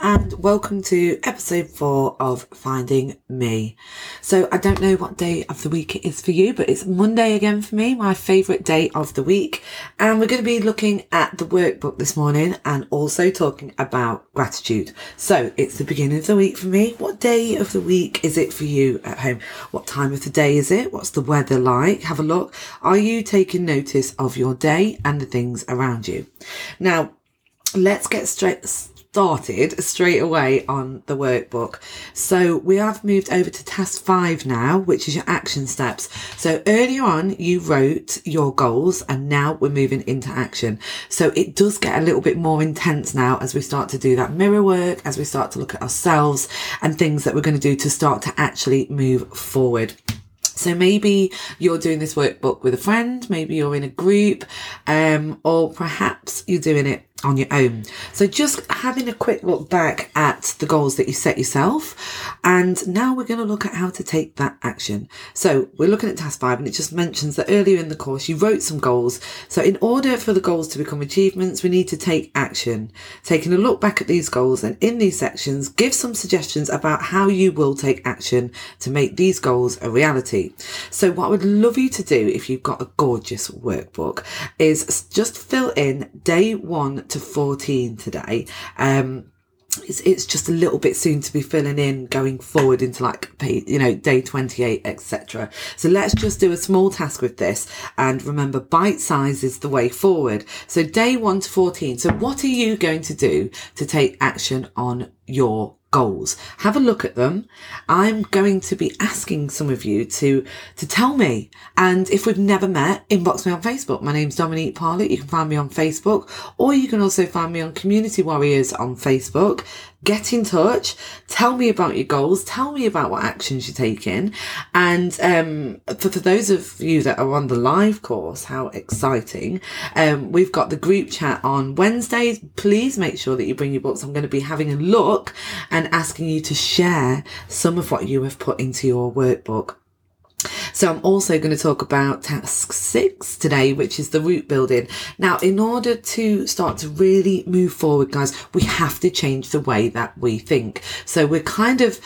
and welcome to episode four of Finding Me. So, I don't know what day of the week it is for you, but it's Monday again for me, my favourite day of the week. And we're going to be looking at the workbook this morning and also talking about gratitude. So, it's the beginning of the week for me. What day of the week is it for you at home? What time of the day is it? What's the weather like? Have a look. Are you taking notice of your day and the things around you? Now, let's get straight started straight away on the workbook. So we have moved over to task five now, which is your action steps. So earlier on, you wrote your goals and now we're moving into action. So it does get a little bit more intense now as we start to do that mirror work, as we start to look at ourselves and things that we're going to do to start to actually move forward. So maybe you're doing this workbook with a friend, maybe you're in a group, um, or perhaps you're doing it on your own. So just having a quick look back at the goals that you set yourself. And now we're going to look at how to take that action. So we're looking at task five and it just mentions that earlier in the course you wrote some goals. So in order for the goals to become achievements, we need to take action. Taking a look back at these goals and in these sections, give some suggestions about how you will take action to make these goals a reality. So what I would love you to do if you've got a gorgeous workbook is just fill in day one to 14 today. Um, it's, it's just a little bit soon to be filling in going forward into like you know day 28 etc so let's just do a small task with this and remember bite size is the way forward. So day 1 to 14 so what are you going to do to take action on your goals. Have a look at them. I'm going to be asking some of you to, to tell me. And if we've never met, inbox me on Facebook. My name's Dominique Parlett. You can find me on Facebook or you can also find me on Community Warriors on Facebook get in touch, tell me about your goals, tell me about what actions you're taking. And um, for, for those of you that are on the live course, how exciting. Um, we've got the group chat on Wednesdays. Please make sure that you bring your books. I'm going to be having a look and asking you to share some of what you have put into your workbook. So I'm also going to talk about task six today, which is the root building. Now, in order to start to really move forward, guys, we have to change the way that we think. So we're kind of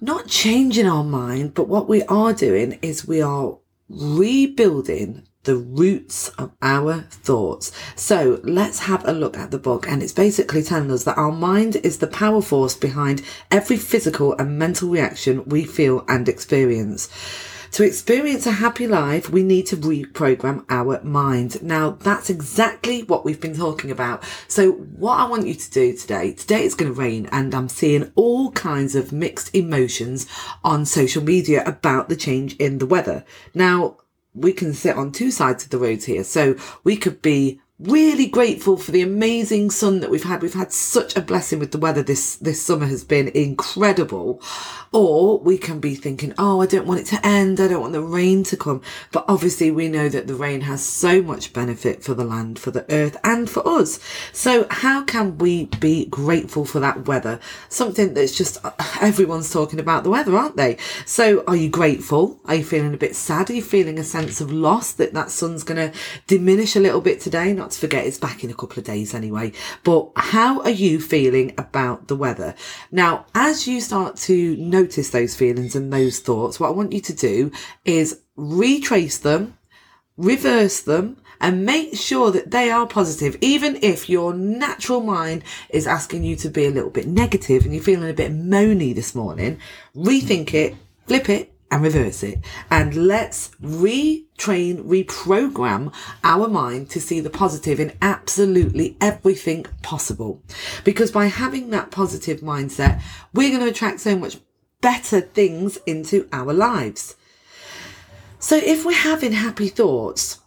not changing our mind, but what we are doing is we are rebuilding the roots of our thoughts. So let's have a look at the book. And it's basically telling us that our mind is the power force behind every physical and mental reaction we feel and experience. To experience a happy life, we need to reprogram our mind. Now, that's exactly what we've been talking about. So, what I want you to do today, today it's going to rain, and I'm seeing all kinds of mixed emotions on social media about the change in the weather. Now, we can sit on two sides of the road here. So, we could be really grateful for the amazing sun that we've had. We've had such a blessing with the weather this, this summer has been incredible. Or we can be thinking, oh, I don't want it to end. I don't want the rain to come. But obviously we know that the rain has so much benefit for the land, for the earth and for us. So how can we be grateful for that weather? Something that's just, uh, everyone's talking about the weather, aren't they? So are you grateful? Are you feeling a bit sad? Are you feeling a sense of loss that that sun's going to diminish a little bit today? Not to forget it's back in a couple of days anyway. But how are you feeling about the weather? Now, as you start to notice those feelings and those thoughts, what I want you to do is retrace them, reverse them, and make sure that they are positive. Even if your natural mind is asking you to be a little bit negative and you're feeling a bit moany this morning, rethink it, flip it, and reverse it. And let's retrain, reprogram our mind to see the positive in absolutely everything possible. Because by having that positive mindset, we're going to attract so much better things into our lives. So if we're having happy thoughts,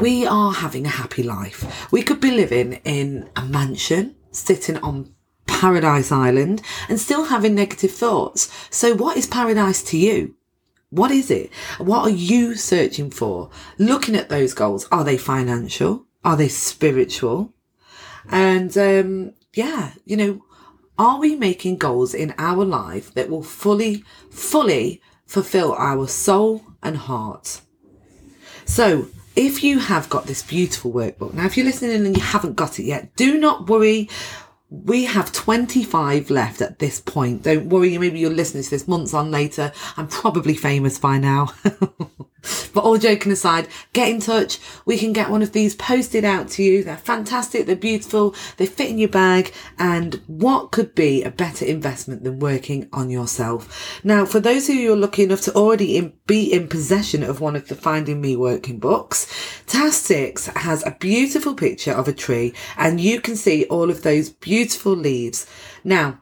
we are having a happy life. We could be living in a mansion, sitting on Paradise Island, and still having negative thoughts. So, what is paradise to you? What is it? What are you searching for? Looking at those goals, are they financial? Are they spiritual? And um, yeah, you know, are we making goals in our life that will fully, fully fulfill our soul and heart? So, if you have got this beautiful workbook, now if you're listening and you haven't got it yet, do not worry. We have 25 left at this point. Don't worry, maybe you're listening to this months on later. I'm probably famous by now. but all joking aside, get in touch. We can get one of these posted out to you. They're fantastic. They're beautiful. They fit in your bag. And what could be a better investment than working on yourself? Now, for those of you who are lucky enough to already in, be in possession of one of the Finding Me working books, Task 6 has a beautiful picture of a tree and you can see all of those beautiful beautiful leaves. Now,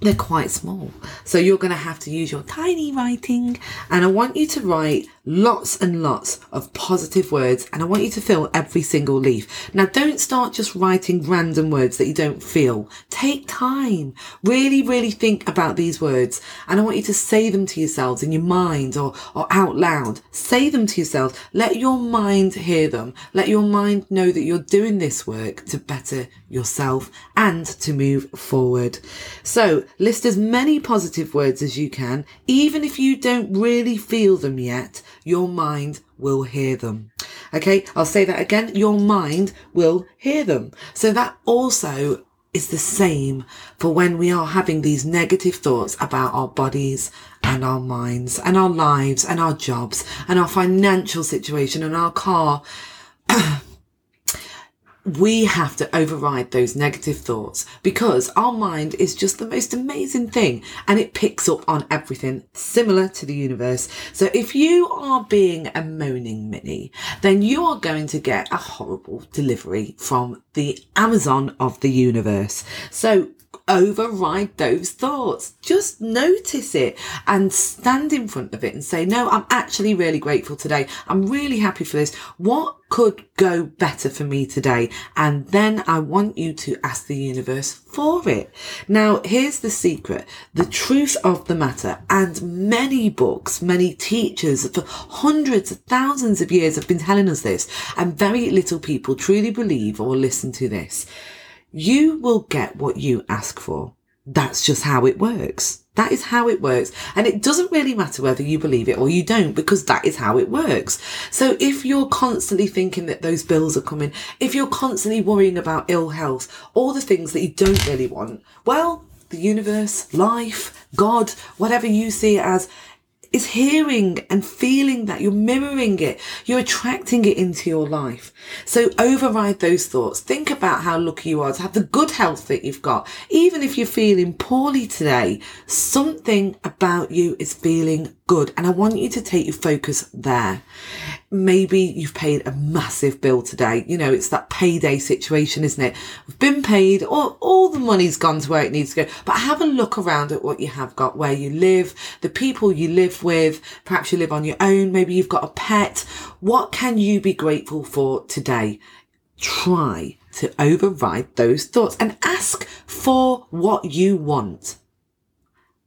they're quite small. So you're going to have to use your tiny writing. And I want you to write lots and lots of positive words. And I want you to fill every single leaf. Now don't start just writing random words that you don't feel. Take time. Really, really think about these words. And I want you to say them to yourselves in your mind or, or out loud. Say them to yourself. Let your mind hear them. Let your mind know that you're doing this work to better yourself and to move forward. So list as many positive words as you can, even if you don't really feel them yet, your mind will hear them. Okay, I'll say that again. Your mind will hear them. So that also is the same for when we are having these negative thoughts about our bodies and our minds and our lives and our jobs and our financial situation and our car. we have to override those negative thoughts because our mind is just the most amazing thing and it picks up on everything similar to the universe. So if you are being a moaning mini, then you are going to get a horrible delivery from the Amazon of the universe. So override those thoughts. Just notice it and stand in front of it and say, no, I'm actually really grateful today. I'm really happy for this. What could go better for me today? And then I want you to ask the universe for it. Now, here's the secret. The truth of the matter and many books, many teachers for hundreds of thousands of years have been telling us this and very little people truly believe or listen to this you will get what you ask for. That's just how it works. That is how it works. And it doesn't really matter whether you believe it or you don't because that is how it works. So if you're constantly thinking that those bills are coming, if you're constantly worrying about ill health, all the things that you don't really want, well, the universe, life, God, whatever you see as, is hearing and feeling that you're mirroring it. You're attracting it into your life. So override those thoughts. Think about how lucky you are to have the good health that you've got. Even if you're feeling poorly today, something about you is feeling good. And I want you to take your focus there. Maybe you've paid a massive bill today. You know, it's that payday situation, isn't it? We've been paid, all, all the money's gone to where it needs to go. But have a look around at what you have got, where you live, the people you live with. Perhaps you live on your own. Maybe you've got a pet. What can you be grateful for today? Try to override those thoughts and ask for what you want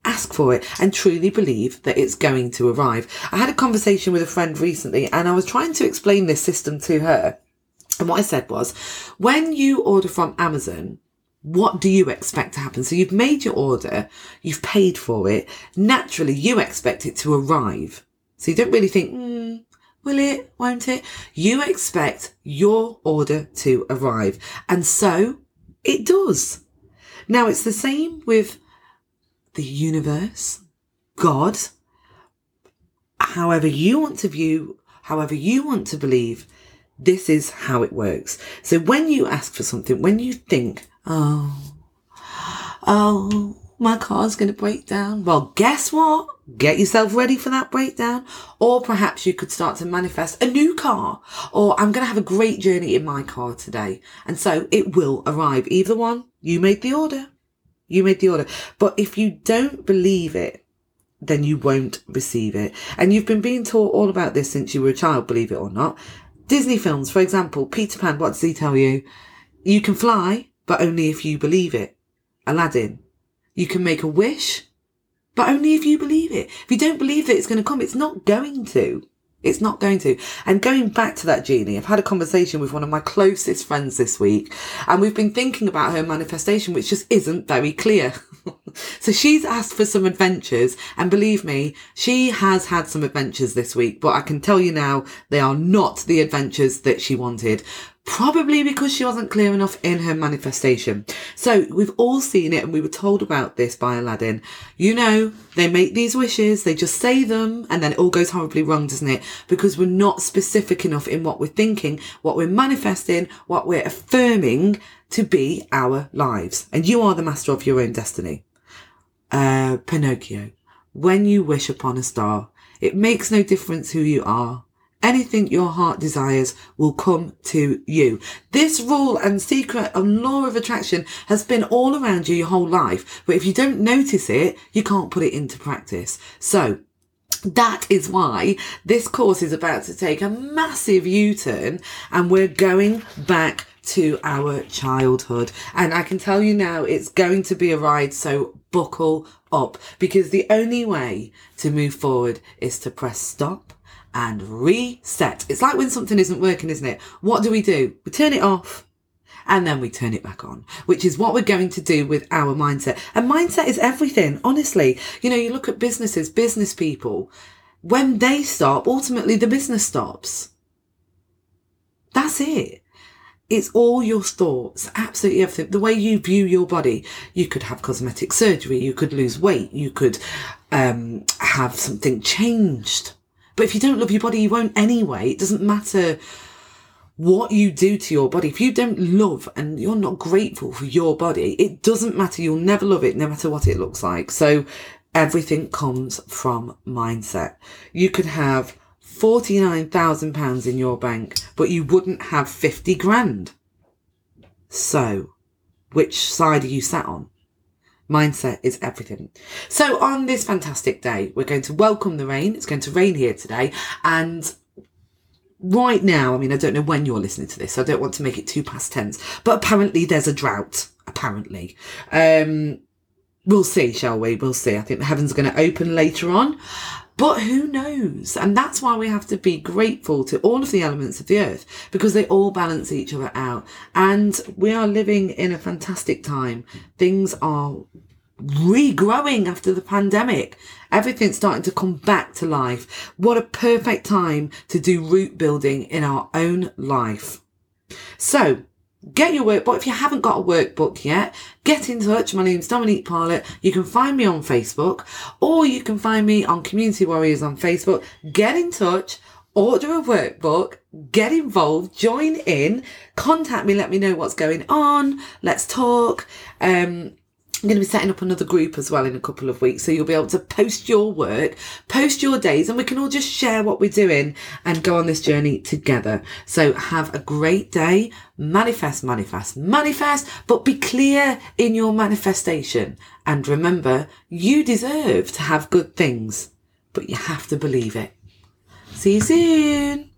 ask for it and truly believe that it's going to arrive. I had a conversation with a friend recently and I was trying to explain this system to her. And what I said was, when you order from Amazon, what do you expect to happen? So you've made your order, you've paid for it. Naturally, you expect it to arrive. So you don't really think, hmm, will it, won't it? You expect your order to arrive. And so it does. Now it's the same with the universe, God, however you want to view, however you want to believe, this is how it works. So when you ask for something, when you think, oh, oh, my car's going to break down. Well, guess what? Get yourself ready for that breakdown. Or perhaps you could start to manifest a new car. Or I'm going to have a great journey in my car today. And so it will arrive. Either one, you made the order. You made the order. But if you don't believe it, then you won't receive it. And you've been being taught all about this since you were a child, believe it or not. Disney films, for example, Peter Pan, what does he tell you? You can fly, but only if you believe it. Aladdin. You can make a wish, but only if you believe it. If you don't believe that it's going to come, it's not going to. It's not going to. And going back to that genie, I've had a conversation with one of my closest friends this week, and we've been thinking about her manifestation, which just isn't very clear. so she's asked for some adventures, and believe me, she has had some adventures this week, but I can tell you now, they are not the adventures that she wanted. Probably because she wasn't clear enough in her manifestation. So we've all seen it and we were told about this by Aladdin. You know, they make these wishes, they just say them and then it all goes horribly wrong, doesn't it? Because we're not specific enough in what we're thinking, what we're manifesting, what we're affirming to be our lives. And you are the master of your own destiny. Uh, Pinocchio, when you wish upon a star, it makes no difference who you are. Anything your heart desires will come to you. This rule and secret and law of attraction has been all around you your whole life. But if you don't notice it, you can't put it into practice. So that is why this course is about to take a massive U-turn and we're going back to our childhood. And I can tell you now, it's going to be a ride. So buckle up because the only way to move forward is to press stop and reset. It's like when something isn't working, isn't it? What do we do? We turn it off and then we turn it back on, which is what we're going to do with our mindset. And mindset is everything, honestly. You know, you look at businesses, business people, when they stop, ultimately the business stops. That's it. It's all your thoughts, absolutely everything. The way you view your body. You could have cosmetic surgery, you could lose weight, you could um, have something changed but if you don't love your body, you won't anyway. It doesn't matter what you do to your body. If you don't love and you're not grateful for your body, it doesn't matter. You'll never love it, no matter what it looks like. So everything comes from mindset. You could have £49,000 in your bank, but you wouldn't have 50 grand. So which side are you sat on? Mindset is everything. So on this fantastic day, we're going to welcome the rain. It's going to rain here today. And right now, I mean, I don't know when you're listening to this. So I don't want to make it too past tense, but apparently there's a drought. Apparently. Um, we'll see, shall we? We'll see. I think the heavens are going to open later on. But who knows? And that's why we have to be grateful to all of the elements of the earth because they all balance each other out. And we are living in a fantastic time. Things are regrowing after the pandemic. Everything's starting to come back to life. What a perfect time to do root building in our own life. So Get your workbook. If you haven't got a workbook yet, get in touch. My name's Dominique Parlett. You can find me on Facebook or you can find me on Community Warriors on Facebook. Get in touch, order a workbook, get involved, join in, contact me, let me know what's going on. Let's talk. Um, I'm going to be setting up another group as well in a couple of weeks. So you'll be able to post your work, post your days, and we can all just share what we're doing and go on this journey together. So have a great day. Manifest, manifest, manifest, but be clear in your manifestation. And remember, you deserve to have good things, but you have to believe it. See you soon.